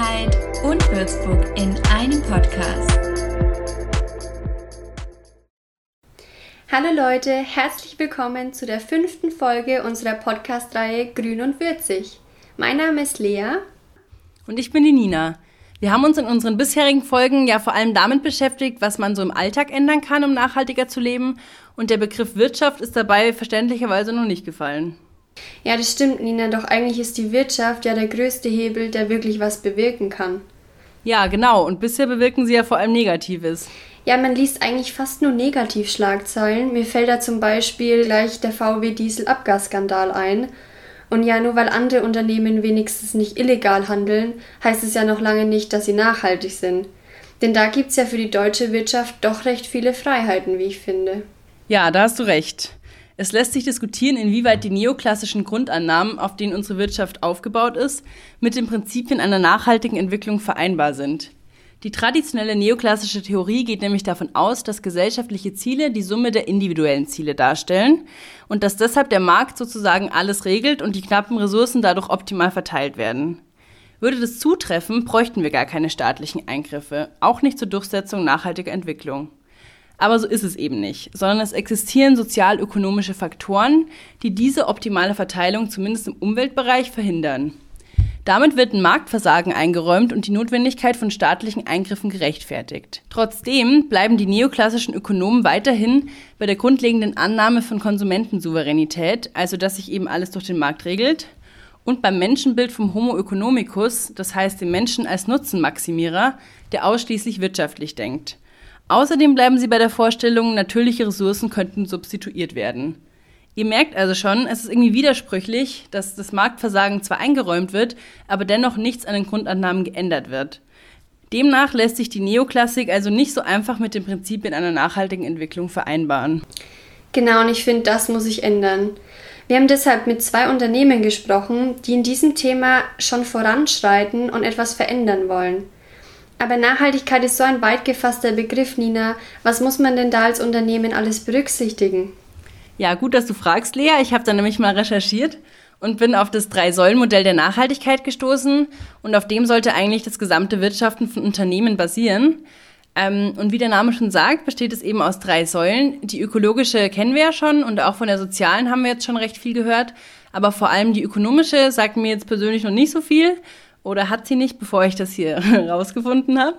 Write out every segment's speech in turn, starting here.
Sicherheit und Würzburg in einem Podcast. Hallo Leute, herzlich willkommen zu der fünften Folge unserer Podcast-Reihe Grün und Würzig. Mein Name ist Lea. Und ich bin die Nina. Wir haben uns in unseren bisherigen Folgen ja vor allem damit beschäftigt, was man so im Alltag ändern kann, um nachhaltiger zu leben. Und der Begriff Wirtschaft ist dabei verständlicherweise noch nicht gefallen. Ja, das stimmt, Nina, doch eigentlich ist die Wirtschaft ja der größte Hebel, der wirklich was bewirken kann. Ja, genau, und bisher bewirken sie ja vor allem Negatives. Ja, man liest eigentlich fast nur Negativschlagzeilen. Mir fällt da zum Beispiel gleich der VW-Diesel-Abgasskandal ein. Und ja, nur weil andere Unternehmen wenigstens nicht illegal handeln, heißt es ja noch lange nicht, dass sie nachhaltig sind. Denn da gibt's ja für die deutsche Wirtschaft doch recht viele Freiheiten, wie ich finde. Ja, da hast du recht. Es lässt sich diskutieren, inwieweit die neoklassischen Grundannahmen, auf denen unsere Wirtschaft aufgebaut ist, mit den Prinzipien einer nachhaltigen Entwicklung vereinbar sind. Die traditionelle neoklassische Theorie geht nämlich davon aus, dass gesellschaftliche Ziele die Summe der individuellen Ziele darstellen und dass deshalb der Markt sozusagen alles regelt und die knappen Ressourcen dadurch optimal verteilt werden. Würde das zutreffen, bräuchten wir gar keine staatlichen Eingriffe, auch nicht zur Durchsetzung nachhaltiger Entwicklung. Aber so ist es eben nicht, sondern es existieren sozial-ökonomische Faktoren, die diese optimale Verteilung zumindest im Umweltbereich verhindern. Damit wird ein Marktversagen eingeräumt und die Notwendigkeit von staatlichen Eingriffen gerechtfertigt. Trotzdem bleiben die neoklassischen Ökonomen weiterhin bei der grundlegenden Annahme von Konsumentensouveränität, also dass sich eben alles durch den Markt regelt, und beim Menschenbild vom Homo economicus, das heißt dem Menschen als Nutzenmaximierer, der ausschließlich wirtschaftlich denkt. Außerdem bleiben sie bei der Vorstellung, natürliche Ressourcen könnten substituiert werden. Ihr merkt also schon, es ist irgendwie widersprüchlich, dass das Marktversagen zwar eingeräumt wird, aber dennoch nichts an den Grundannahmen geändert wird. Demnach lässt sich die Neoklassik also nicht so einfach mit den Prinzipien einer nachhaltigen Entwicklung vereinbaren. Genau, und ich finde, das muss sich ändern. Wir haben deshalb mit zwei Unternehmen gesprochen, die in diesem Thema schon voranschreiten und etwas verändern wollen. Aber Nachhaltigkeit ist so ein weit gefasster Begriff, Nina. Was muss man denn da als Unternehmen alles berücksichtigen? Ja, gut, dass du fragst, Lea. Ich habe da nämlich mal recherchiert und bin auf das Drei-Säulen-Modell der Nachhaltigkeit gestoßen. Und auf dem sollte eigentlich das gesamte Wirtschaften von Unternehmen basieren. Ähm, und wie der Name schon sagt, besteht es eben aus drei Säulen. Die ökologische kennen wir ja schon und auch von der sozialen haben wir jetzt schon recht viel gehört. Aber vor allem die ökonomische sagt mir jetzt persönlich noch nicht so viel oder hat sie nicht, bevor ich das hier rausgefunden habe.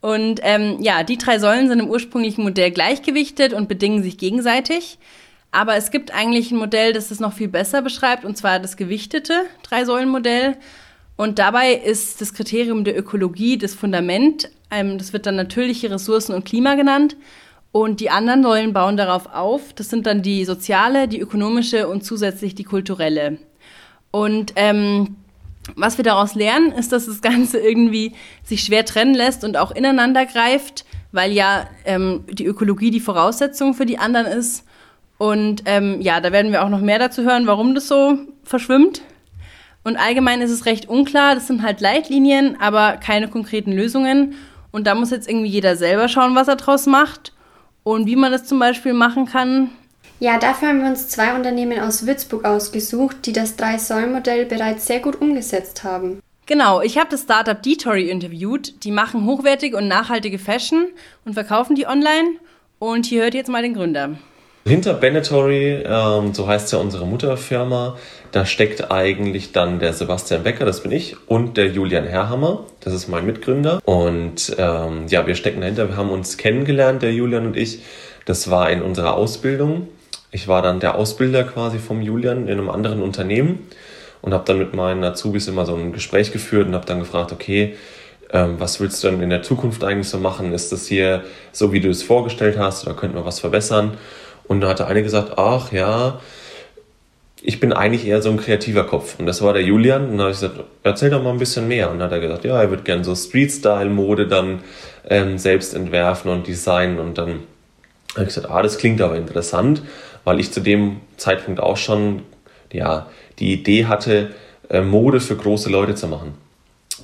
Und ähm, ja, die drei Säulen sind im ursprünglichen Modell gleichgewichtet und bedingen sich gegenseitig. Aber es gibt eigentlich ein Modell, das das noch viel besser beschreibt, und zwar das gewichtete Drei-Säulen-Modell. Und dabei ist das Kriterium der Ökologie das Fundament. Ähm, das wird dann natürliche Ressourcen und Klima genannt. Und die anderen Säulen bauen darauf auf. Das sind dann die soziale, die ökonomische und zusätzlich die kulturelle. Und ähm, was wir daraus lernen, ist, dass das Ganze irgendwie sich schwer trennen lässt und auch ineinander greift, weil ja ähm, die Ökologie die Voraussetzung für die anderen ist. Und ähm, ja, da werden wir auch noch mehr dazu hören, warum das so verschwimmt. Und allgemein ist es recht unklar. Das sind halt Leitlinien, aber keine konkreten Lösungen. Und da muss jetzt irgendwie jeder selber schauen, was er draus macht und wie man das zum Beispiel machen kann. Ja, dafür haben wir uns zwei Unternehmen aus Würzburg ausgesucht, die das Drei-Säulen-Modell bereits sehr gut umgesetzt haben. Genau, ich habe das Startup Detory interviewt. Die machen hochwertige und nachhaltige Fashion und verkaufen die online. Und hier hört ihr jetzt mal den Gründer. Hinter Benetory, ähm, so heißt ja unsere Mutterfirma, da steckt eigentlich dann der Sebastian Becker, das bin ich, und der Julian Herrhammer, das ist mein Mitgründer. Und ähm, ja, wir stecken dahinter, wir haben uns kennengelernt, der Julian und ich. Das war in unserer Ausbildung ich war dann der Ausbilder quasi vom Julian in einem anderen Unternehmen und habe dann mit meinen Azubis immer so ein Gespräch geführt und habe dann gefragt, okay, ähm, was willst du denn in der Zukunft eigentlich so machen? Ist das hier so, wie du es vorgestellt hast oder könnten wir was verbessern? Und da hatte eine gesagt, ach ja, ich bin eigentlich eher so ein kreativer Kopf. Und das war der Julian. Und da habe ich gesagt, erzähl doch mal ein bisschen mehr. Und dann hat er gesagt, ja, er würde gerne so Street-Style-Mode dann ähm, selbst entwerfen und designen. Und dann habe ich gesagt, ah, das klingt aber interessant weil ich zu dem Zeitpunkt auch schon ja, die Idee hatte, äh, Mode für große Leute zu machen.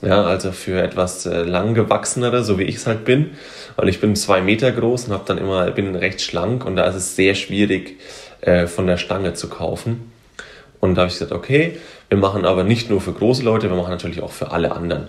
Ja, also für etwas äh, langgewachsenere, so wie ich es halt bin, weil ich bin zwei Meter groß und habe dann immer bin recht schlank und da ist es sehr schwierig äh, von der Stange zu kaufen. Und da habe ich gesagt, okay, wir machen aber nicht nur für große Leute, wir machen natürlich auch für alle anderen.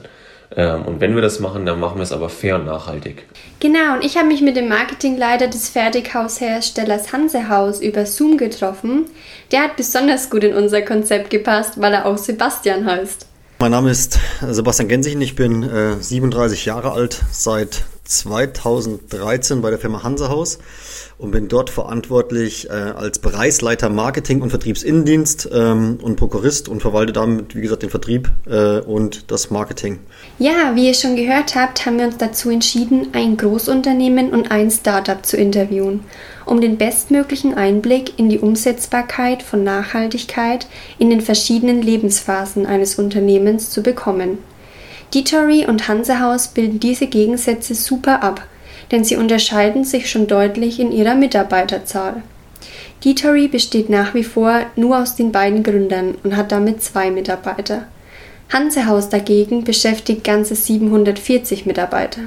Ähm, und wenn wir das machen, dann machen wir es aber fair und nachhaltig. Genau, und ich habe mich mit dem Marketingleiter des Fertighausherstellers Hansehaus über Zoom getroffen. Der hat besonders gut in unser Konzept gepasst, weil er auch Sebastian heißt. Mein Name ist Sebastian Gensingen, ich bin äh, 37 Jahre alt, seit 2013 bei der Firma Hansehaus und bin dort verantwortlich äh, als Bereichsleiter Marketing und Vertriebsinnendienst ähm, und Prokurist und verwalte damit, wie gesagt, den Vertrieb äh, und das Marketing. Ja, wie ihr schon gehört habt, haben wir uns dazu entschieden, ein Großunternehmen und ein Startup zu interviewen, um den bestmöglichen Einblick in die Umsetzbarkeit von Nachhaltigkeit in den verschiedenen Lebensphasen eines Unternehmens zu bekommen. Ditory und Hansehaus bilden diese Gegensätze super ab denn sie unterscheiden sich schon deutlich in ihrer Mitarbeiterzahl. Ditory besteht nach wie vor nur aus den beiden Gründern und hat damit zwei Mitarbeiter. Hansehaus dagegen beschäftigt ganze 740 Mitarbeiter.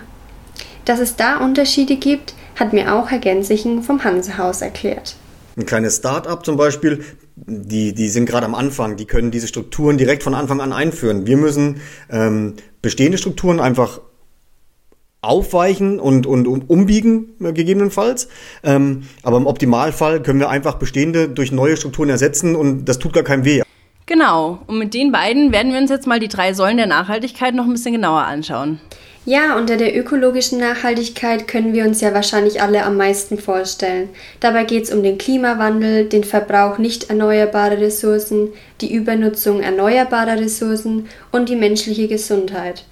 Dass es da Unterschiede gibt, hat mir auch Herr Gensichen vom Hansehaus erklärt. Ein kleines Start-up zum Beispiel, die, die sind gerade am Anfang, die können diese Strukturen direkt von Anfang an einführen. Wir müssen ähm, bestehende Strukturen einfach aufweichen und, und, und umbiegen, äh, gegebenenfalls. Ähm, aber im Optimalfall können wir einfach bestehende durch neue Strukturen ersetzen und das tut gar keinem weh. Genau, und mit den beiden werden wir uns jetzt mal die drei Säulen der Nachhaltigkeit noch ein bisschen genauer anschauen. Ja, unter der ökologischen Nachhaltigkeit können wir uns ja wahrscheinlich alle am meisten vorstellen. Dabei geht es um den Klimawandel, den Verbrauch nicht erneuerbarer Ressourcen, die Übernutzung erneuerbarer Ressourcen und die menschliche Gesundheit.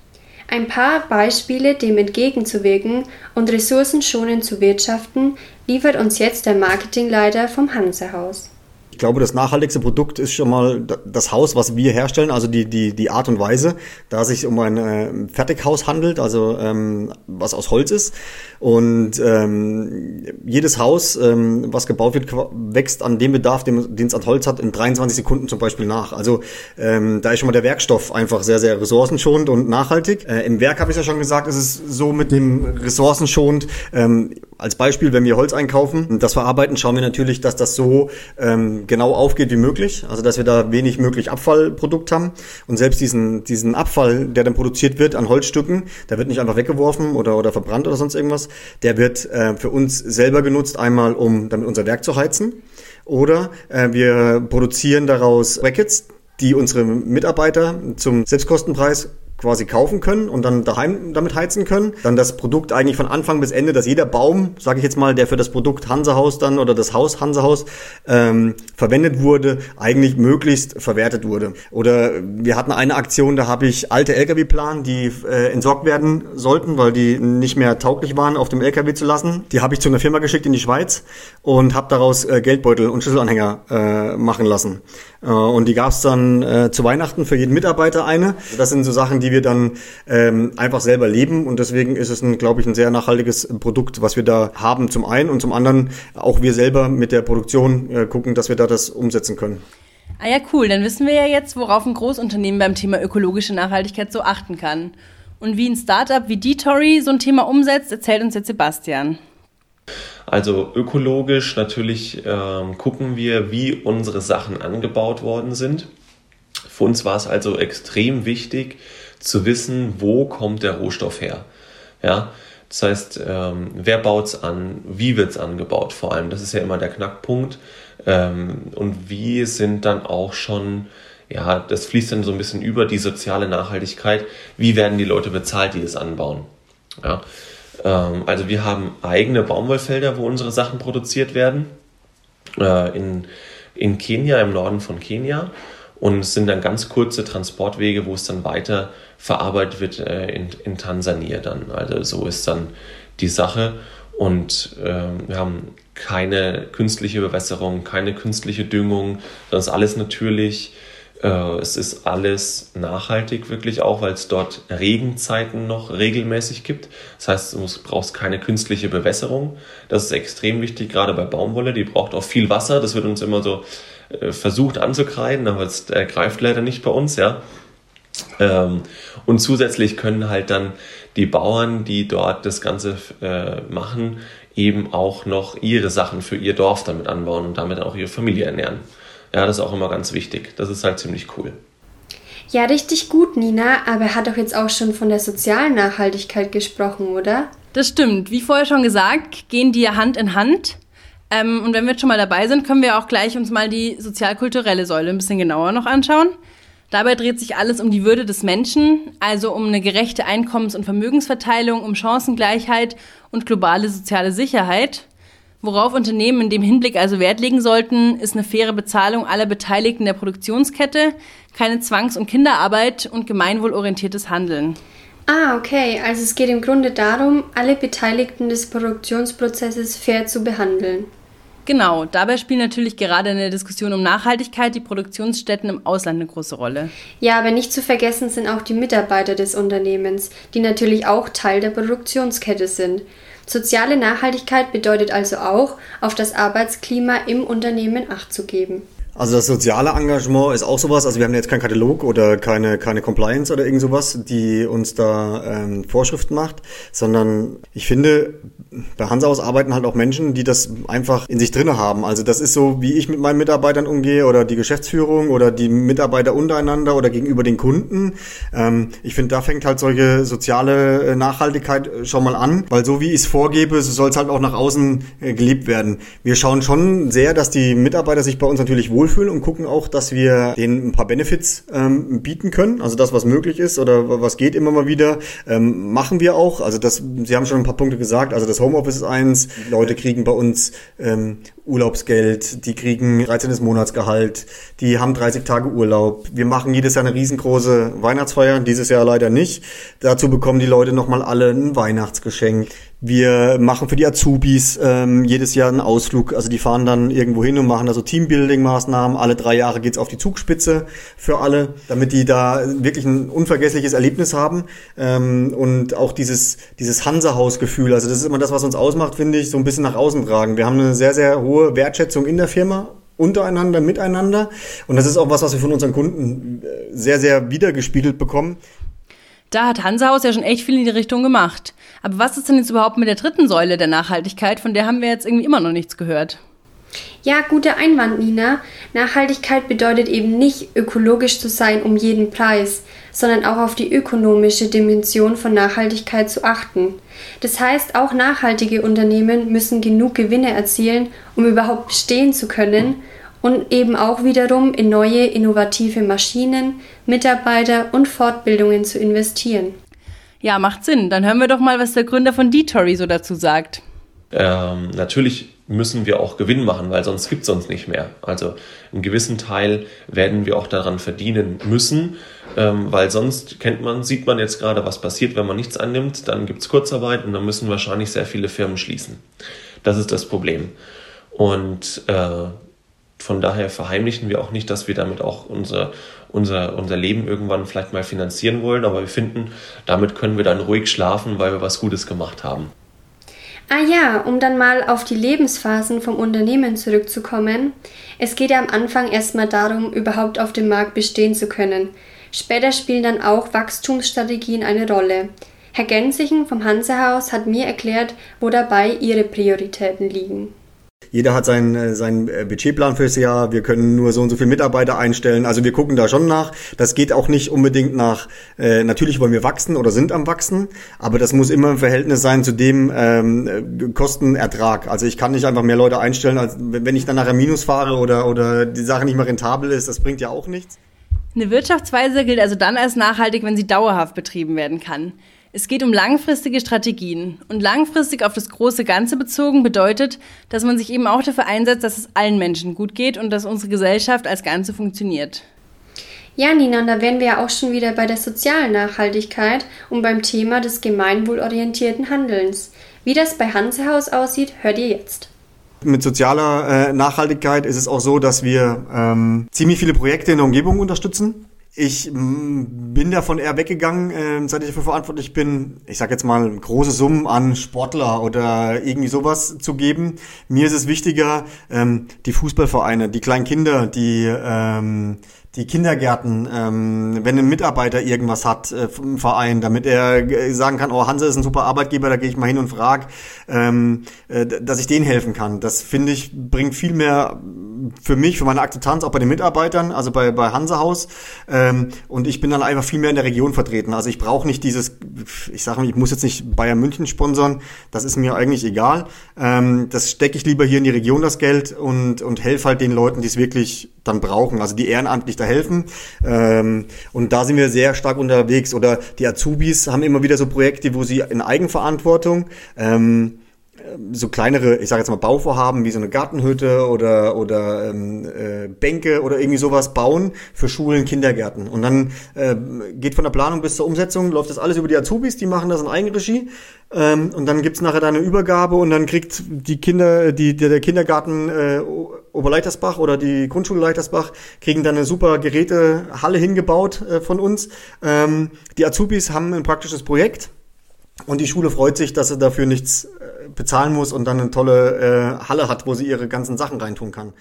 Ein paar Beispiele, dem entgegenzuwirken und ressourcenschonend zu wirtschaften, liefert uns jetzt der Marketingleiter vom Hansehaus. Ich glaube, das nachhaltigste Produkt ist schon mal das Haus, was wir herstellen, also die, die, die Art und Weise, da es sich um ein äh, Fertighaus handelt, also ähm, was aus Holz ist. Und ähm, jedes Haus, ähm, was gebaut wird, wächst an dem Bedarf, den, es an Holz hat, in 23 Sekunden zum Beispiel nach. Also ähm, da ist schon mal der Werkstoff einfach sehr, sehr ressourcenschonend und nachhaltig. Äh, Im Werk habe ich ja schon gesagt, ist es so mit dem ressourcenschonend. Ähm, als Beispiel, wenn wir Holz einkaufen und das verarbeiten, schauen wir natürlich, dass das so ähm, genau aufgeht wie möglich. Also dass wir da wenig möglich Abfallprodukt haben. Und selbst diesen, diesen Abfall, der dann produziert wird an Holzstücken, der wird nicht einfach weggeworfen oder, oder verbrannt oder sonst irgendwas. Der wird äh, für uns selber genutzt, einmal um damit unser Werk zu heizen. Oder äh, wir produzieren daraus Brackets, die unsere Mitarbeiter zum Selbstkostenpreis quasi kaufen können und dann daheim damit heizen können. Dann das Produkt eigentlich von Anfang bis Ende, dass jeder Baum, sage ich jetzt mal, der für das Produkt Hansehaus dann oder das Haus Hansehaus ähm, verwendet wurde, eigentlich möglichst verwertet wurde. Oder wir hatten eine Aktion, da habe ich alte LKW-Plan, die äh, entsorgt werden sollten, weil die nicht mehr tauglich waren, auf dem LKW zu lassen. Die habe ich zu einer Firma geschickt in die Schweiz und habe daraus äh, Geldbeutel und Schlüsselanhänger äh, machen lassen. Äh, und die gab es dann äh, zu Weihnachten für jeden Mitarbeiter eine. Das sind so Sachen, die wir dann ähm, einfach selber leben und deswegen ist es, glaube ich, ein sehr nachhaltiges Produkt, was wir da haben zum einen und zum anderen auch wir selber mit der Produktion äh, gucken, dass wir da das umsetzen können. Ah ja, cool. Dann wissen wir ja jetzt, worauf ein Großunternehmen beim Thema ökologische Nachhaltigkeit so achten kann. Und wie ein Startup wie Detory so ein Thema umsetzt, erzählt uns jetzt Sebastian. Also ökologisch natürlich ähm, gucken wir, wie unsere Sachen angebaut worden sind. Für uns war es also extrem wichtig zu wissen, wo kommt der Rohstoff her. Ja, das heißt, ähm, wer baut es an, wie wird es angebaut vor allem, das ist ja immer der Knackpunkt. Ähm, und wie sind dann auch schon, ja, das fließt dann so ein bisschen über die soziale Nachhaltigkeit, wie werden die Leute bezahlt, die es anbauen. Ja, ähm, also wir haben eigene Baumwollfelder, wo unsere Sachen produziert werden. Äh, in, in Kenia, im Norden von Kenia. Und es sind dann ganz kurze Transportwege, wo es dann weiter verarbeitet wird äh, in, in Tansania dann. Also so ist dann die Sache. Und äh, wir haben keine künstliche Bewässerung, keine künstliche Düngung. Das ist alles natürlich. Äh, es ist alles nachhaltig wirklich auch, weil es dort Regenzeiten noch regelmäßig gibt. Das heißt, du brauchst keine künstliche Bewässerung. Das ist extrem wichtig, gerade bei Baumwolle. Die braucht auch viel Wasser. Das wird uns immer so äh, versucht anzukreiden, aber es äh, greift leider nicht bei uns, ja. Ähm, und zusätzlich können halt dann die Bauern, die dort das Ganze machen, eben auch noch ihre Sachen für ihr Dorf damit anbauen und damit auch ihre Familie ernähren. Ja, das ist auch immer ganz wichtig. Das ist halt ziemlich cool. Ja, richtig gut, Nina, aber er hat doch jetzt auch schon von der sozialen Nachhaltigkeit gesprochen, oder? Das stimmt. Wie vorher schon gesagt, gehen die ja Hand in Hand. Ähm, und wenn wir jetzt schon mal dabei sind, können wir auch gleich uns mal die sozialkulturelle Säule ein bisschen genauer noch anschauen. Dabei dreht sich alles um die Würde des Menschen, also um eine gerechte Einkommens- und Vermögensverteilung, um Chancengleichheit und globale soziale Sicherheit. Worauf Unternehmen in dem Hinblick also Wert legen sollten, ist eine faire Bezahlung aller Beteiligten der Produktionskette, keine Zwangs- und Kinderarbeit und gemeinwohlorientiertes Handeln. Ah, okay. Also es geht im Grunde darum, alle Beteiligten des Produktionsprozesses fair zu behandeln. Genau, dabei spielen natürlich gerade in der Diskussion um Nachhaltigkeit die Produktionsstätten im Ausland eine große Rolle. Ja, aber nicht zu vergessen sind auch die Mitarbeiter des Unternehmens, die natürlich auch Teil der Produktionskette sind. Soziale Nachhaltigkeit bedeutet also auch, auf das Arbeitsklima im Unternehmen Acht zu geben. Also das soziale Engagement ist auch sowas. Also wir haben jetzt keinen Katalog oder keine, keine Compliance oder irgend sowas, die uns da ähm, Vorschriften macht, sondern ich finde, bei Hansaus arbeiten halt auch Menschen, die das einfach in sich drinne haben. Also das ist so, wie ich mit meinen Mitarbeitern umgehe oder die Geschäftsführung oder die Mitarbeiter untereinander oder gegenüber den Kunden. Ähm, ich finde, da fängt halt solche soziale äh, Nachhaltigkeit äh, schon mal an, weil so wie ich es vorgebe, so soll es halt auch nach außen äh, gelebt werden. Wir schauen schon sehr, dass die Mitarbeiter sich bei uns natürlich wohlfühlen und gucken auch, dass wir denen ein paar Benefits ähm, bieten können. Also das, was möglich ist oder was geht immer mal wieder, ähm, machen wir auch. Also das, Sie haben schon ein paar Punkte gesagt. Also das Homeoffice ist eins. Leute kriegen bei uns ähm, Urlaubsgeld, die kriegen 13. Monatsgehalt, die haben 30 Tage Urlaub. Wir machen jedes Jahr eine riesengroße Weihnachtsfeier, dieses Jahr leider nicht. Dazu bekommen die Leute nochmal alle ein Weihnachtsgeschenk. Wir machen für die Azubis ähm, jedes Jahr einen Ausflug. Also die fahren dann irgendwo hin und machen da so Teambuilding-Maßnahmen. Alle drei Jahre geht's auf die Zugspitze für alle, damit die da wirklich ein unvergessliches Erlebnis haben. Ähm, und auch dieses, dieses Hansa-Haus-Gefühl, also das ist immer das, was uns ausmacht, finde ich, so ein bisschen nach außen tragen. Wir haben eine sehr, sehr hohe Wertschätzung in der Firma untereinander, miteinander. Und das ist auch was, was wir von unseren Kunden äh, sehr, sehr wiedergespiegelt bekommen. Da hat Hansahaus ja schon echt viel in die Richtung gemacht. Aber was ist denn jetzt überhaupt mit der dritten Säule der Nachhaltigkeit? Von der haben wir jetzt irgendwie immer noch nichts gehört. Ja, guter Einwand, Nina. Nachhaltigkeit bedeutet eben nicht, ökologisch zu sein um jeden Preis, sondern auch auf die ökonomische Dimension von Nachhaltigkeit zu achten. Das heißt, auch nachhaltige Unternehmen müssen genug Gewinne erzielen, um überhaupt bestehen zu können und eben auch wiederum in neue innovative Maschinen, Mitarbeiter und Fortbildungen zu investieren. Ja, macht Sinn. Dann hören wir doch mal, was der Gründer von D-Tory so dazu sagt. Ähm, natürlich müssen wir auch Gewinn machen, weil sonst gibt es uns nicht mehr. Also einen gewissen Teil werden wir auch daran verdienen müssen, ähm, weil sonst kennt man, sieht man jetzt gerade, was passiert, wenn man nichts annimmt, dann gibt es Kurzarbeit und dann müssen wahrscheinlich sehr viele Firmen schließen. Das ist das Problem. Und äh, von daher verheimlichen wir auch nicht, dass wir damit auch unser, unser, unser Leben irgendwann vielleicht mal finanzieren wollen, aber wir finden, damit können wir dann ruhig schlafen, weil wir was Gutes gemacht haben. Ah ja, um dann mal auf die Lebensphasen vom Unternehmen zurückzukommen. Es geht ja am Anfang erstmal darum, überhaupt auf dem Markt bestehen zu können. Später spielen dann auch Wachstumsstrategien eine Rolle. Herr Gensichen vom Hansehaus hat mir erklärt, wo dabei Ihre Prioritäten liegen. Jeder hat seinen, äh, seinen äh, Budgetplan fürs Jahr. Wir können nur so und so viele Mitarbeiter einstellen. Also wir gucken da schon nach. Das geht auch nicht unbedingt nach, äh, natürlich wollen wir wachsen oder sind am Wachsen, aber das muss immer im Verhältnis sein zu dem ähm, Kostenertrag. Also ich kann nicht einfach mehr Leute einstellen, als wenn ich dann nachher Minus fahre oder, oder die Sache nicht mehr rentabel ist. Das bringt ja auch nichts. Eine Wirtschaftsweise gilt also dann als nachhaltig, wenn sie dauerhaft betrieben werden kann. Es geht um langfristige Strategien. Und langfristig auf das große Ganze bezogen bedeutet, dass man sich eben auch dafür einsetzt, dass es allen Menschen gut geht und dass unsere Gesellschaft als Ganze funktioniert. Ja, Nina, da wären wir ja auch schon wieder bei der sozialen Nachhaltigkeit und beim Thema des gemeinwohlorientierten Handelns. Wie das bei Hansehaus aussieht, hört ihr jetzt. Mit sozialer äh, Nachhaltigkeit ist es auch so, dass wir ähm, ziemlich viele Projekte in der Umgebung unterstützen. Ich mm, bin davon eher weggegangen, äh, seit ich dafür verantwortlich bin, ich sag jetzt mal, große Summen an Sportler oder irgendwie sowas zu geben. Mir ist es wichtiger, ähm, die Fußballvereine, die kleinen Kinder, die, ähm, die Kindergärten, ähm, wenn ein Mitarbeiter irgendwas hat äh, im Verein, damit er äh, sagen kann, oh, Hanse ist ein super Arbeitgeber, da gehe ich mal hin und frage, ähm, äh, dass ich denen helfen kann. Das finde ich, bringt viel mehr für mich, für meine Akzeptanz, auch bei den Mitarbeitern, also bei, bei Hansehaus. Ähm, und ich bin dann einfach viel mehr in der Region vertreten. Also ich brauche nicht dieses, ich sage mal, ich muss jetzt nicht Bayern München sponsern, das ist mir eigentlich egal. Ähm, das stecke ich lieber hier in die Region, das Geld, und, und helfe halt den Leuten, die es wirklich dann brauchen, also die ehrenamtlich da helfen. Ähm, und da sind wir sehr stark unterwegs. Oder die Azubis haben immer wieder so Projekte, wo sie in Eigenverantwortung ähm, so kleinere, ich sage jetzt mal Bauvorhaben wie so eine Gartenhütte oder oder ähm, äh, Bänke oder irgendwie sowas bauen für Schulen, Kindergärten. Und dann äh, geht von der Planung bis zur Umsetzung läuft das alles über die Azubis, die machen das in Eigenregie. Ähm, und dann gibt's nachher da eine Übergabe und dann kriegt die Kinder, die der, der Kindergarten äh, Oberleitersbach oder die Grundschule Leitersbach kriegen dann eine super Gerätehalle hingebaut äh, von uns. Ähm, die Azubis haben ein praktisches Projekt und die Schule freut sich, dass sie dafür nichts äh, bezahlen muss und dann eine tolle äh, Halle hat, wo sie ihre ganzen Sachen reintun kann.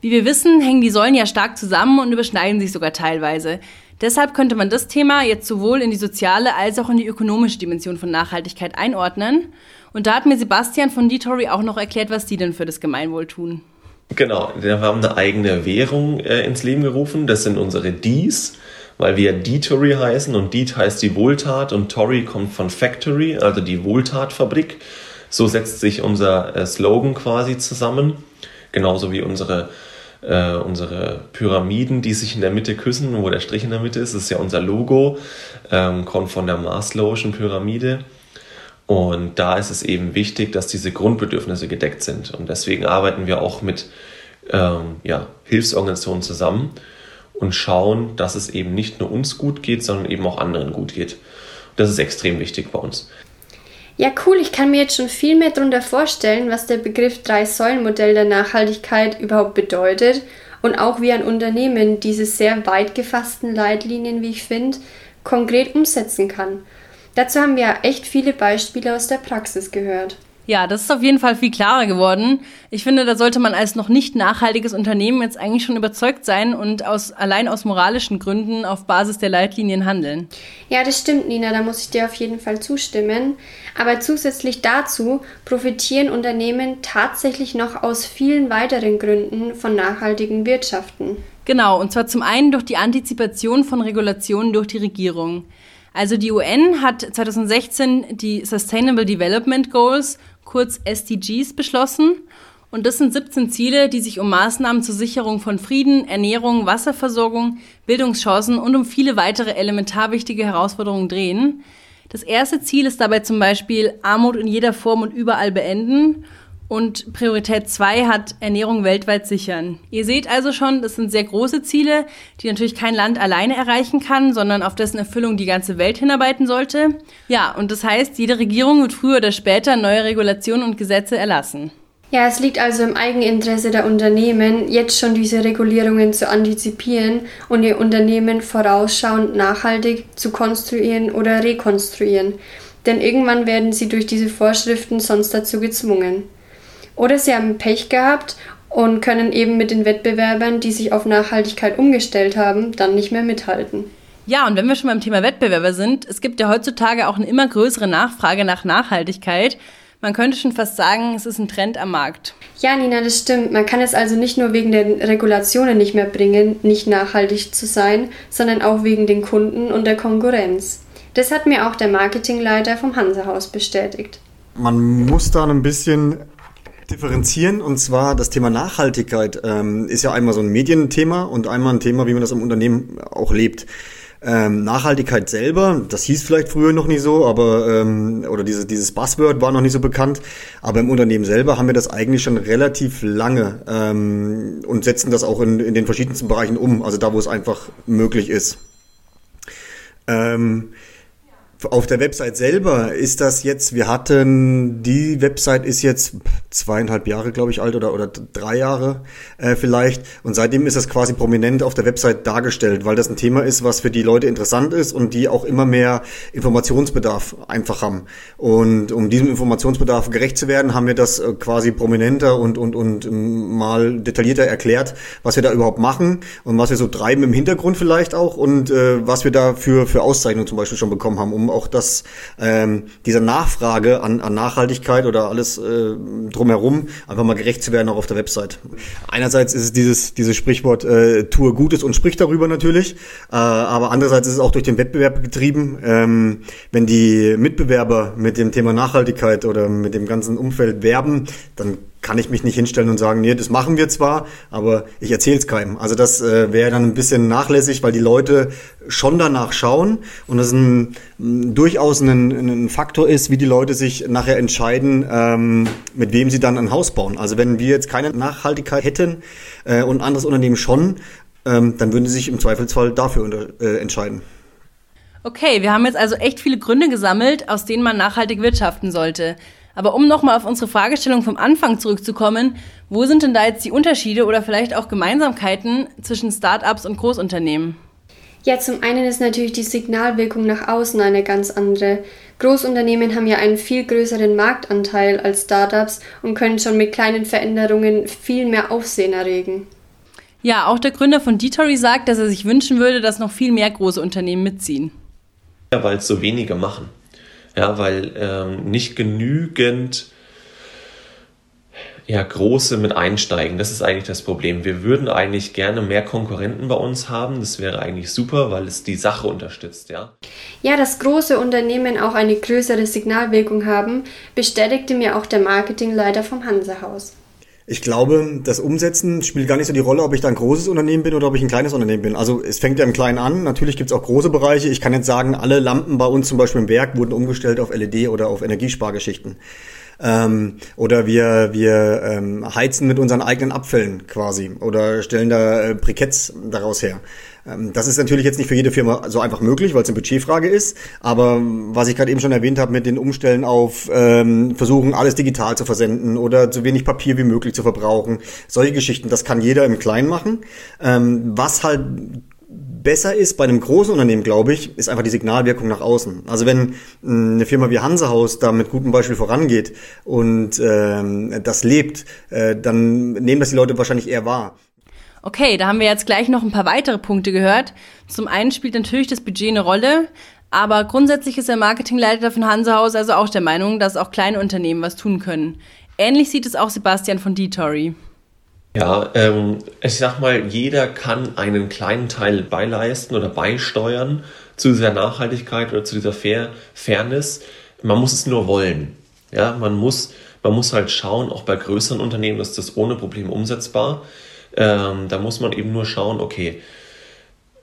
Wie wir wissen, hängen die Säulen ja stark zusammen und überschneiden sich sogar teilweise. Deshalb könnte man das Thema jetzt sowohl in die soziale als auch in die ökonomische Dimension von Nachhaltigkeit einordnen. Und da hat mir Sebastian von Detory auch noch erklärt, was die denn für das Gemeinwohl tun. Genau, wir haben eine eigene Währung äh, ins Leben gerufen. Das sind unsere Ds weil wir Detory heißen und Deed heißt die Wohltat und Tory kommt von Factory, also die Wohltatfabrik. So setzt sich unser äh, Slogan quasi zusammen, genauso wie unsere äh, unsere Pyramiden, die sich in der Mitte küssen, wo der Strich in der Mitte ist, das ist ja unser Logo, ähm, kommt von der Maslow'schen Pyramide. Und da ist es eben wichtig, dass diese Grundbedürfnisse gedeckt sind. Und deswegen arbeiten wir auch mit ähm, ja, Hilfsorganisationen zusammen, und schauen, dass es eben nicht nur uns gut geht, sondern eben auch anderen gut geht. Das ist extrem wichtig bei uns. Ja, cool. Ich kann mir jetzt schon viel mehr darunter vorstellen, was der Begriff Drei-Säulen-Modell der Nachhaltigkeit überhaupt bedeutet und auch wie ein Unternehmen diese sehr weit gefassten Leitlinien, wie ich finde, konkret umsetzen kann. Dazu haben wir echt viele Beispiele aus der Praxis gehört. Ja, das ist auf jeden Fall viel klarer geworden. Ich finde, da sollte man als noch nicht nachhaltiges Unternehmen jetzt eigentlich schon überzeugt sein und aus, allein aus moralischen Gründen auf Basis der Leitlinien handeln. Ja, das stimmt, Nina, da muss ich dir auf jeden Fall zustimmen. Aber zusätzlich dazu profitieren Unternehmen tatsächlich noch aus vielen weiteren Gründen von nachhaltigen Wirtschaften. Genau, und zwar zum einen durch die Antizipation von Regulationen durch die Regierung. Also die UN hat 2016 die Sustainable Development Goals kurz SDGs, beschlossen. Und das sind 17 Ziele, die sich um Maßnahmen zur Sicherung von Frieden, Ernährung, Wasserversorgung, Bildungschancen und um viele weitere elementar wichtige Herausforderungen drehen. Das erste Ziel ist dabei zum Beispiel Armut in jeder Form und überall beenden. Und Priorität 2 hat Ernährung weltweit sichern. Ihr seht also schon, das sind sehr große Ziele, die natürlich kein Land alleine erreichen kann, sondern auf dessen Erfüllung die ganze Welt hinarbeiten sollte. Ja, und das heißt, jede Regierung wird früher oder später neue Regulationen und Gesetze erlassen. Ja, es liegt also im Eigeninteresse der Unternehmen, jetzt schon diese Regulierungen zu antizipieren und ihr Unternehmen vorausschauend nachhaltig zu konstruieren oder rekonstruieren. Denn irgendwann werden sie durch diese Vorschriften sonst dazu gezwungen. Oder sie haben Pech gehabt und können eben mit den Wettbewerbern, die sich auf Nachhaltigkeit umgestellt haben, dann nicht mehr mithalten. Ja, und wenn wir schon beim Thema Wettbewerber sind, es gibt ja heutzutage auch eine immer größere Nachfrage nach Nachhaltigkeit. Man könnte schon fast sagen, es ist ein Trend am Markt. Ja, Nina, das stimmt. Man kann es also nicht nur wegen den Regulationen nicht mehr bringen, nicht nachhaltig zu sein, sondern auch wegen den Kunden und der Konkurrenz. Das hat mir auch der Marketingleiter vom Hansehaus bestätigt. Man muss da ein bisschen differenzieren und zwar das Thema Nachhaltigkeit ähm, ist ja einmal so ein Medienthema und einmal ein Thema, wie man das im Unternehmen auch lebt. Ähm, Nachhaltigkeit selber, das hieß vielleicht früher noch nicht so, aber ähm, oder diese, dieses Buzzword war noch nicht so bekannt, aber im Unternehmen selber haben wir das eigentlich schon relativ lange ähm, und setzen das auch in, in den verschiedensten Bereichen um, also da, wo es einfach möglich ist. Ähm, Auf der Website selber ist das jetzt, wir hatten, die Website ist jetzt zweieinhalb Jahre, glaube ich, alt oder, oder drei Jahre äh, vielleicht. Und seitdem ist das quasi prominent auf der Website dargestellt, weil das ein Thema ist, was für die Leute interessant ist und die auch immer mehr Informationsbedarf einfach haben. Und um diesem Informationsbedarf gerecht zu werden, haben wir das äh, quasi prominenter und, und, und ähm, mal detaillierter erklärt, was wir da überhaupt machen und was wir so treiben im Hintergrund vielleicht auch und äh, was wir da für, für Auszeichnungen zum Beispiel schon bekommen haben, um auch das ähm, dieser Nachfrage an, an Nachhaltigkeit oder alles äh, drumherum einfach mal gerecht zu werden auch auf der Website. Einerseits ist es dieses dieses Sprichwort äh, tue Gutes und sprich darüber natürlich, äh, aber andererseits ist es auch durch den Wettbewerb getrieben. Ähm, wenn die Mitbewerber mit dem Thema Nachhaltigkeit oder mit dem ganzen Umfeld werben, dann kann ich mich nicht hinstellen und sagen, nee, das machen wir zwar, aber ich erzähle es keinem. Also das äh, wäre dann ein bisschen nachlässig, weil die Leute schon danach schauen und das ein, durchaus ein, ein Faktor ist, wie die Leute sich nachher entscheiden, ähm, mit wem sie dann ein Haus bauen. Also wenn wir jetzt keine Nachhaltigkeit hätten äh, und ein anderes Unternehmen schon, ähm, dann würden sie sich im Zweifelsfall dafür unter, äh, entscheiden. Okay, wir haben jetzt also echt viele Gründe gesammelt, aus denen man nachhaltig wirtschaften sollte. Aber um nochmal auf unsere Fragestellung vom Anfang zurückzukommen, wo sind denn da jetzt die Unterschiede oder vielleicht auch Gemeinsamkeiten zwischen Startups und Großunternehmen? Ja, zum einen ist natürlich die Signalwirkung nach außen eine ganz andere. Großunternehmen haben ja einen viel größeren Marktanteil als Startups und können schon mit kleinen Veränderungen viel mehr Aufsehen erregen. Ja, auch der Gründer von Detory sagt, dass er sich wünschen würde, dass noch viel mehr große Unternehmen mitziehen. Ja, weil es so wenige machen. Ja, weil ähm, nicht genügend ja, große mit einsteigen. Das ist eigentlich das Problem. Wir würden eigentlich gerne mehr Konkurrenten bei uns haben. Das wäre eigentlich super, weil es die Sache unterstützt, ja. Ja, dass große Unternehmen auch eine größere Signalwirkung haben, bestätigte mir auch der Marketingleiter vom Hansehaus. Ich glaube, das Umsetzen spielt gar nicht so die Rolle, ob ich da ein großes Unternehmen bin oder ob ich ein kleines Unternehmen bin. Also es fängt ja im Kleinen an. Natürlich gibt es auch große Bereiche. Ich kann jetzt sagen, alle Lampen bei uns zum Beispiel im Werk wurden umgestellt auf LED oder auf Energiespargeschichten. Ähm, oder wir, wir ähm, heizen mit unseren eigenen Abfällen quasi oder stellen da äh, Briketts daraus her. Ähm, das ist natürlich jetzt nicht für jede Firma so einfach möglich, weil es eine Budgetfrage ist. Aber was ich gerade eben schon erwähnt habe mit den Umstellen auf ähm, versuchen, alles digital zu versenden oder so wenig Papier wie möglich zu verbrauchen, solche Geschichten, das kann jeder im Kleinen machen. Ähm, was halt besser ist bei einem großen Unternehmen, glaube ich, ist einfach die Signalwirkung nach außen. Also wenn hm, eine Firma wie Hansehaus da mit gutem Beispiel vorangeht und ähm, das lebt, äh, dann nehmen das die Leute wahrscheinlich eher wahr. Okay, da haben wir jetzt gleich noch ein paar weitere Punkte gehört. Zum einen spielt natürlich das Budget eine Rolle, aber grundsätzlich ist der Marketingleiter von Hansehaus also auch der Meinung, dass auch kleine Unternehmen was tun können. Ähnlich sieht es auch Sebastian von Detory. Ja, ähm, ich sag mal, jeder kann einen kleinen Teil beileisten oder beisteuern zu dieser Nachhaltigkeit oder zu dieser Fair Fairness. Man muss es nur wollen. Ja, man muss, man muss halt schauen, auch bei größeren Unternehmen ist das ohne Probleme umsetzbar. Ähm, da muss man eben nur schauen, okay,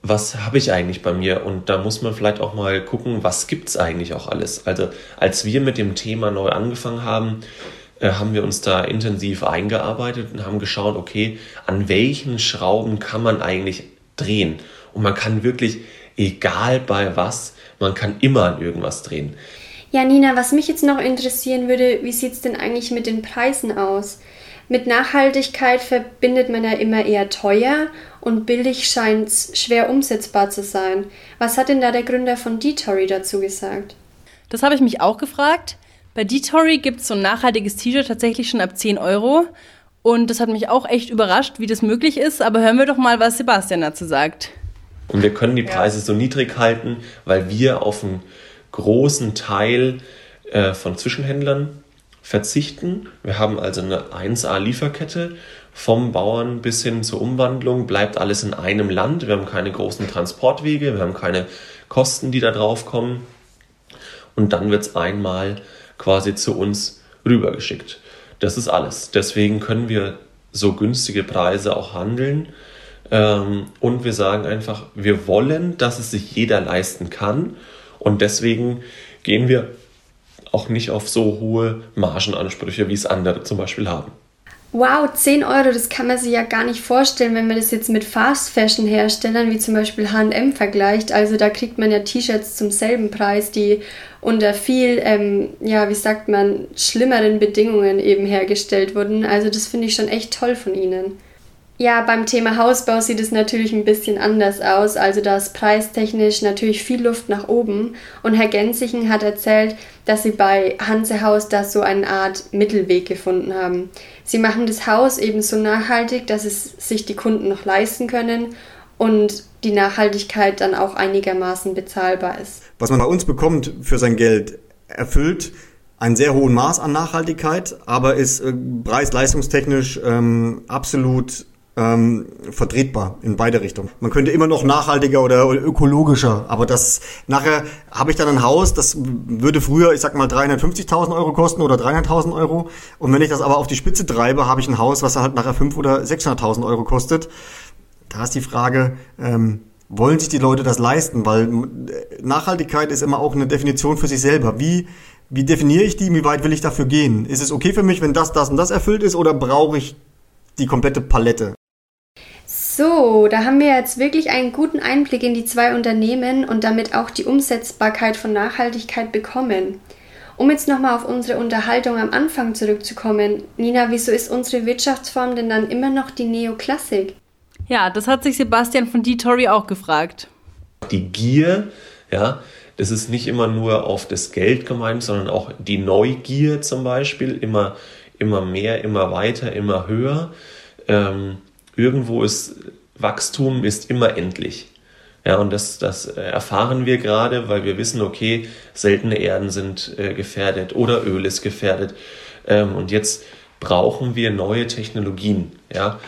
was habe ich eigentlich bei mir? Und da muss man vielleicht auch mal gucken, was gibt es eigentlich auch alles. Also als wir mit dem Thema neu angefangen haben, äh, haben wir uns da intensiv eingearbeitet und haben geschaut, okay, an welchen Schrauben kann man eigentlich drehen? Und man kann wirklich, egal bei was, man kann immer an irgendwas drehen. Ja, Nina, was mich jetzt noch interessieren würde, wie sieht es denn eigentlich mit den Preisen aus? Mit Nachhaltigkeit verbindet man ja immer eher teuer und billig scheint es schwer umsetzbar zu sein. Was hat denn da der Gründer von Detory dazu gesagt? Das habe ich mich auch gefragt. Bei Detory gibt es so ein nachhaltiges T-Shirt tatsächlich schon ab 10 Euro. Und das hat mich auch echt überrascht, wie das möglich ist. Aber hören wir doch mal, was Sebastian dazu sagt. Und wir können die Preise ja. so niedrig halten, weil wir auf einen großen Teil äh, von Zwischenhändlern verzichten. Wir haben also eine 1A-Lieferkette vom Bauern bis hin zur Umwandlung, bleibt alles in einem Land. Wir haben keine großen Transportwege, wir haben keine Kosten, die da drauf kommen. Und dann wird es einmal quasi zu uns rübergeschickt. Das ist alles. Deswegen können wir so günstige Preise auch handeln. Ähm, und wir sagen einfach, wir wollen, dass es sich jeder leisten kann. Und deswegen gehen wir auch nicht auf so hohe Margenansprüche, wie es andere zum Beispiel haben. Wow, 10 Euro, das kann man sich ja gar nicht vorstellen, wenn man das jetzt mit Fast Fashion Herstellern wie zum Beispiel HM vergleicht. Also da kriegt man ja T-Shirts zum selben Preis, die unter viel, ähm, ja, wie sagt man, schlimmeren Bedingungen eben hergestellt wurden. Also das finde ich schon echt toll von ihnen. Ja, beim Thema Hausbau sieht es natürlich ein bisschen anders aus. Also da ist preistechnisch natürlich viel Luft nach oben. Und Herr Gensichen hat erzählt, dass sie bei Hansehaus da so eine Art Mittelweg gefunden haben. Sie machen das Haus eben so nachhaltig, dass es sich die Kunden noch leisten können und die Nachhaltigkeit dann auch einigermaßen bezahlbar ist. Was man bei uns bekommt für sein Geld, erfüllt einen sehr hohen Maß an Nachhaltigkeit, aber ist äh, preis-leistungstechnisch ähm, absolut ähm, vertretbar in beide Richtungen. Man könnte immer noch nachhaltiger oder ökologischer, aber das nachher habe ich dann ein Haus, das würde früher, ich sag mal 350.000 Euro kosten oder 300.000 Euro und wenn ich das aber auf die Spitze treibe, habe ich ein Haus, was halt nachher 5 oder 600.000 Euro kostet. Da ist die Frage, ähm, wollen sich die Leute das leisten? Weil äh, Nachhaltigkeit ist immer auch eine Definition für sich selber. Wie wie definiere ich die? Wie weit will ich dafür gehen? Ist es okay für mich, wenn das, das und das erfüllt ist, oder brauche ich die komplette Palette? So, da haben wir jetzt wirklich einen guten Einblick in die zwei Unternehmen und damit auch die Umsetzbarkeit von Nachhaltigkeit bekommen. Um jetzt nochmal auf unsere Unterhaltung am Anfang zurückzukommen, Nina, wieso ist unsere Wirtschaftsform denn dann immer noch die Neoklassik? Ja, das hat sich Sebastian von D-Tory auch gefragt. Die Gier, ja, das ist nicht immer nur auf das Geld gemeint, sondern auch die Neugier zum Beispiel, immer, immer mehr, immer weiter, immer höher. Ähm, irgendwo ist Wachstum ist immer endlich. Ja, und das, das erfahren wir gerade, weil wir wissen, okay, seltene Erden sind äh, gefährdet oder Öl ist gefährdet. Ähm, und jetzt brauchen wir neue Technologien. Ja,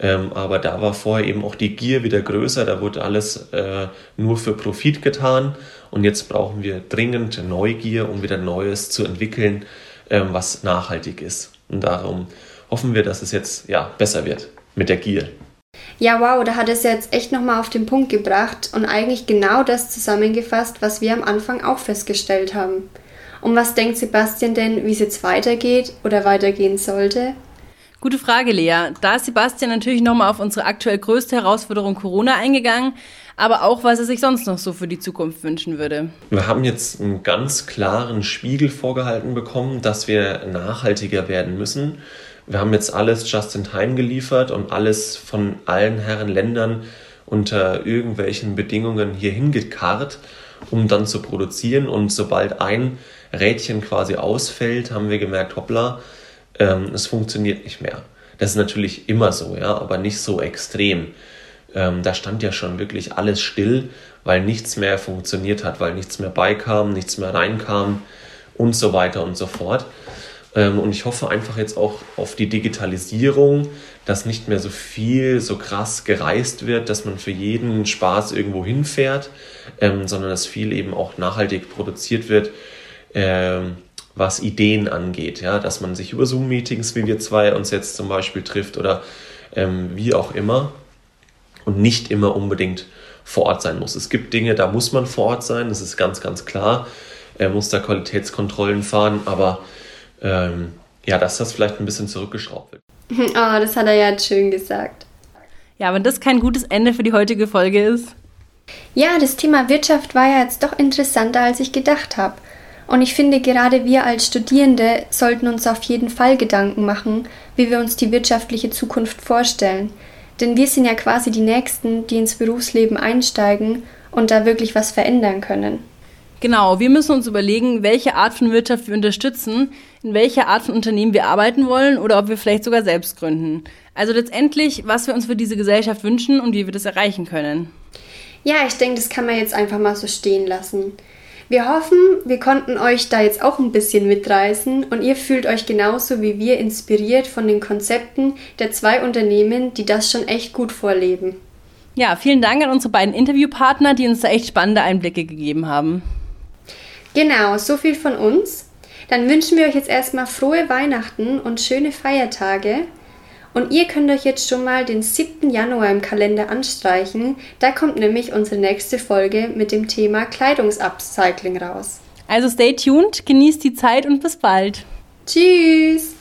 ähm, aber da war vorher eben auch die Gier wieder größer. Da wurde alles äh, nur für Profit getan. Und jetzt brauchen wir dringend Neugier, um wieder Neues zu entwickeln, ähm, was nachhaltig ist. Und darum hoffen wir, dass es jetzt ja besser wird mit der Gier. Ja, wow, da hat es jetzt echt nochmal auf den Punkt gebracht und eigentlich genau das zusammengefasst, was wir am Anfang auch festgestellt haben. Und was denkt Sebastian denn, wie es jetzt weitergeht oder weitergehen sollte? Gute Frage, Lea. Da ist Sebastian natürlich nochmal auf unsere aktuell größte Herausforderung Corona eingegangen, aber auch, was er sich sonst noch so für die Zukunft wünschen würde. Wir haben jetzt einen ganz klaren Spiegel vorgehalten bekommen, dass wir nachhaltiger werden müssen wir haben jetzt alles just in time geliefert und alles von allen Herren Ländern unter irgendwelchen Bedingungen hier hingekarrt, um dann zu produzieren. Und sobald ein Rädchen quasi ausfällt, haben wir gemerkt, hoppla, ähm, es funktioniert nicht mehr. Das ist natürlich immer so, ja, aber nicht so extrem. Ähm, da stand ja schon wirklich alles still, weil nichts mehr funktioniert hat, weil nichts mehr beikam, nichts mehr reinkam und so weiter und so fort. Ähm, und ich hoffe einfach jetzt auch auf die Digitalisierung, dass nicht mehr so viel, so krass gereist wird, dass man für jeden Spaß irgendwo hinfährt, ähm, sondern dass viel eben auch nachhaltig produziert wird, ähm, was Ideen angeht. Ja? Dass man sich über Zoom-Meetings, wie wir zwei uns jetzt zum Beispiel trifft oder wie auch immer und nicht immer unbedingt vor Ort sein muss. Es gibt Dinge, da muss man vor Ort sein, das ist ganz, ganz klar. Er muss da Qualitätskontrollen fahren, aber ähm, ja, dass das vielleicht ein bisschen zurückgeschraubt wird. Oh, das hat er ja schön gesagt. Ja, wenn das kein gutes Ende für die heutige Folge ist. Ja, das Thema Wirtschaft war ja jetzt doch interessanter, als ich gedacht habe. Und ich finde, gerade wir als Studierende sollten uns auf jeden Fall Gedanken machen, wie wir uns die wirtschaftliche Zukunft vorstellen. Denn wir sind ja quasi die Nächsten, die ins Berufsleben einsteigen und da wirklich was verändern können. Genau, wir müssen uns überlegen, welche Art von Wirtschaft wir unterstützen, in welcher Art von Unternehmen wir arbeiten wollen oder ob wir vielleicht sogar selbst gründen. Also letztendlich, was wir uns für diese Gesellschaft wünschen und wie wir das erreichen können. Ja, ich denke, das kann man jetzt einfach mal so stehen lassen. Wir hoffen, wir konnten euch da jetzt auch ein bisschen mitreißen und ihr fühlt euch genauso wie wir inspiriert von den Konzepten der zwei Unternehmen, die das schon echt gut vorleben. Ja, vielen Dank an unsere beiden Interviewpartner, die uns da echt spannende Einblicke gegeben haben. Genau, so viel von uns. Dann wünschen wir euch jetzt erstmal frohe Weihnachten und schöne Feiertage. Und ihr könnt euch jetzt schon mal den 7. Januar im Kalender anstreichen. Da kommt nämlich unsere nächste Folge mit dem Thema Kleidungsupcycling raus. Also stay tuned, genießt die Zeit und bis bald. Tschüss!